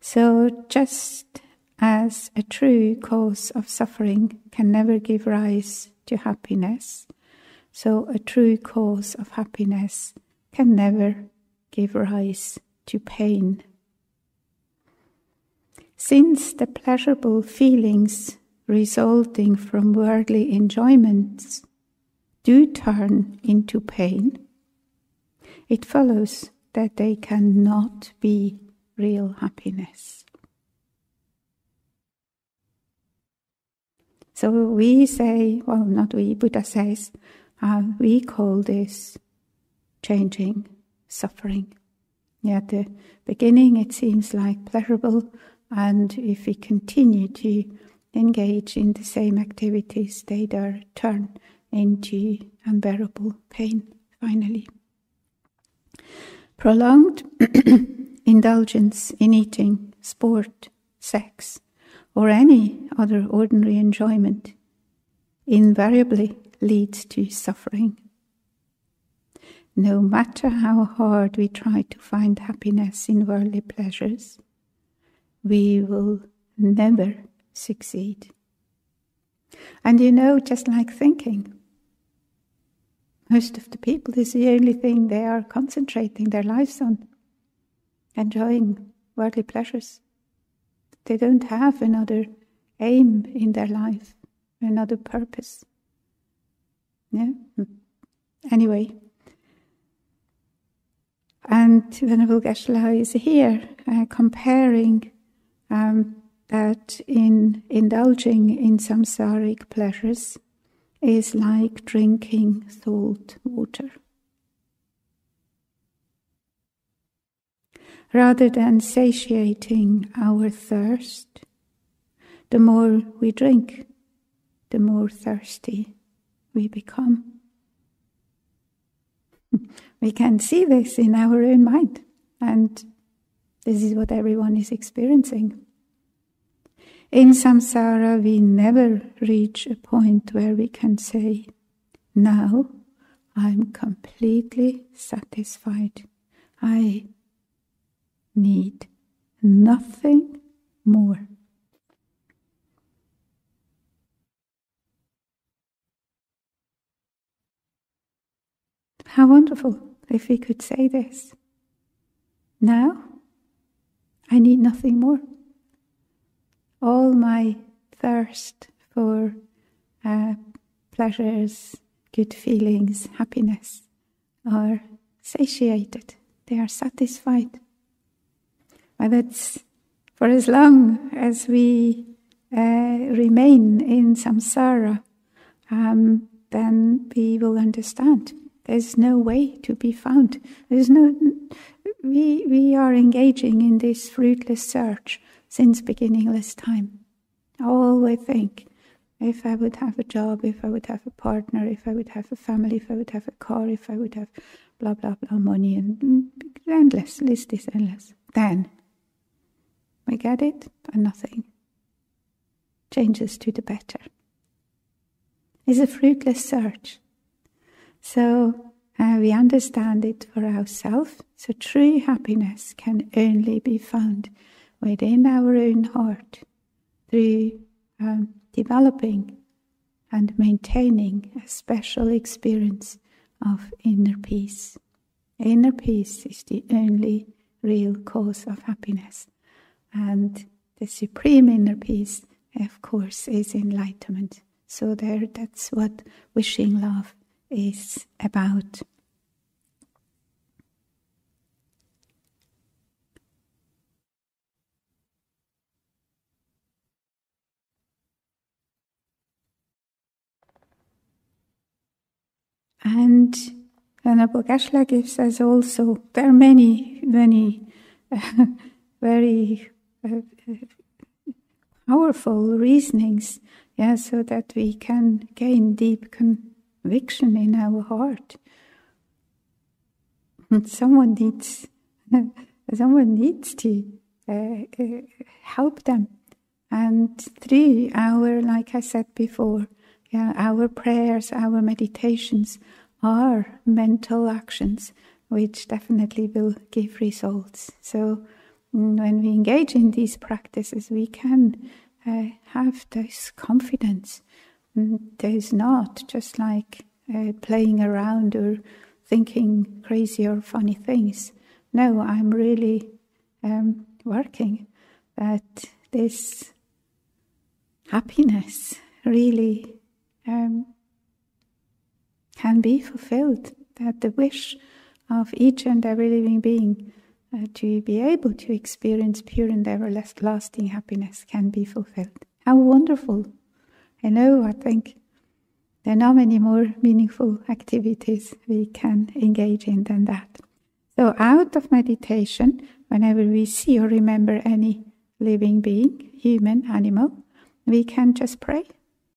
So, just as a true cause of suffering can never give rise to happiness, so a true cause of happiness can never give rise to pain. Since the pleasurable feelings resulting from worldly enjoyments do turn into pain, it follows that they cannot be real happiness. So we say, well, not we, Buddha says, uh, we call this changing suffering. Yeah, at the beginning it seems like pleasurable, and if we continue to engage in the same activities, they turn into unbearable pain finally. Prolonged indulgence in eating, sport, sex, or any other ordinary enjoyment invariably leads to suffering. No matter how hard we try to find happiness in worldly pleasures, we will never succeed. And you know, just like thinking, most of the people is the only thing they are concentrating their lives on, enjoying worldly pleasures. They don't have another aim in their life, another purpose. Yeah? Anyway. And Venerable Geshe-la is here uh, comparing um, that in indulging in samsaric pleasures is like drinking salt water. Rather than satiating our thirst, the more we drink, the more thirsty we become. we can see this in our own mind, and this is what everyone is experiencing. In samsara, we never reach a point where we can say, Now I'm completely satisfied. I need nothing more. How wonderful if we could say this. Now, I need nothing more. All my thirst for uh, pleasures, good feelings, happiness are satiated, they are satisfied. But that's for as long as we uh, remain in samsara, um, then we will understand there's no way to be found. There's no. We we are engaging in this fruitless search since beginningless time. All we think, if I would have a job, if I would have a partner, if I would have a family, if I would have a car, if I would have blah blah blah money, and endless list is endless. Then we get it, and nothing changes to the better. It's a fruitless search. So uh, we understand it for ourselves. So true happiness can only be found within our own heart through um, developing and maintaining a special experience of inner peace. Inner peace is the only real cause of happiness. And the supreme inner peace, of course, is enlightenment. So there that's what wishing love is about. And Venerable Geshe-la gives us also, there are many, many uh, very powerful reasonings, yeah, so that we can gain deep conviction in our heart. someone needs, someone needs to uh, uh, help them. And three, our, like I said before, yeah, our prayers, our meditations are mental actions which definitely will give results. So when we engage in these practices, we can uh, have this confidence. There's not just like uh, playing around or thinking crazy or funny things. No, I'm really um, working that this happiness really um, can be fulfilled, that the wish of each and every living being uh, to be able to experience pure and everlasting happiness can be fulfilled. How wonderful! I know, I think there are not many more meaningful activities we can engage in than that. So, out of meditation, whenever we see or remember any living being, human, animal, we can just pray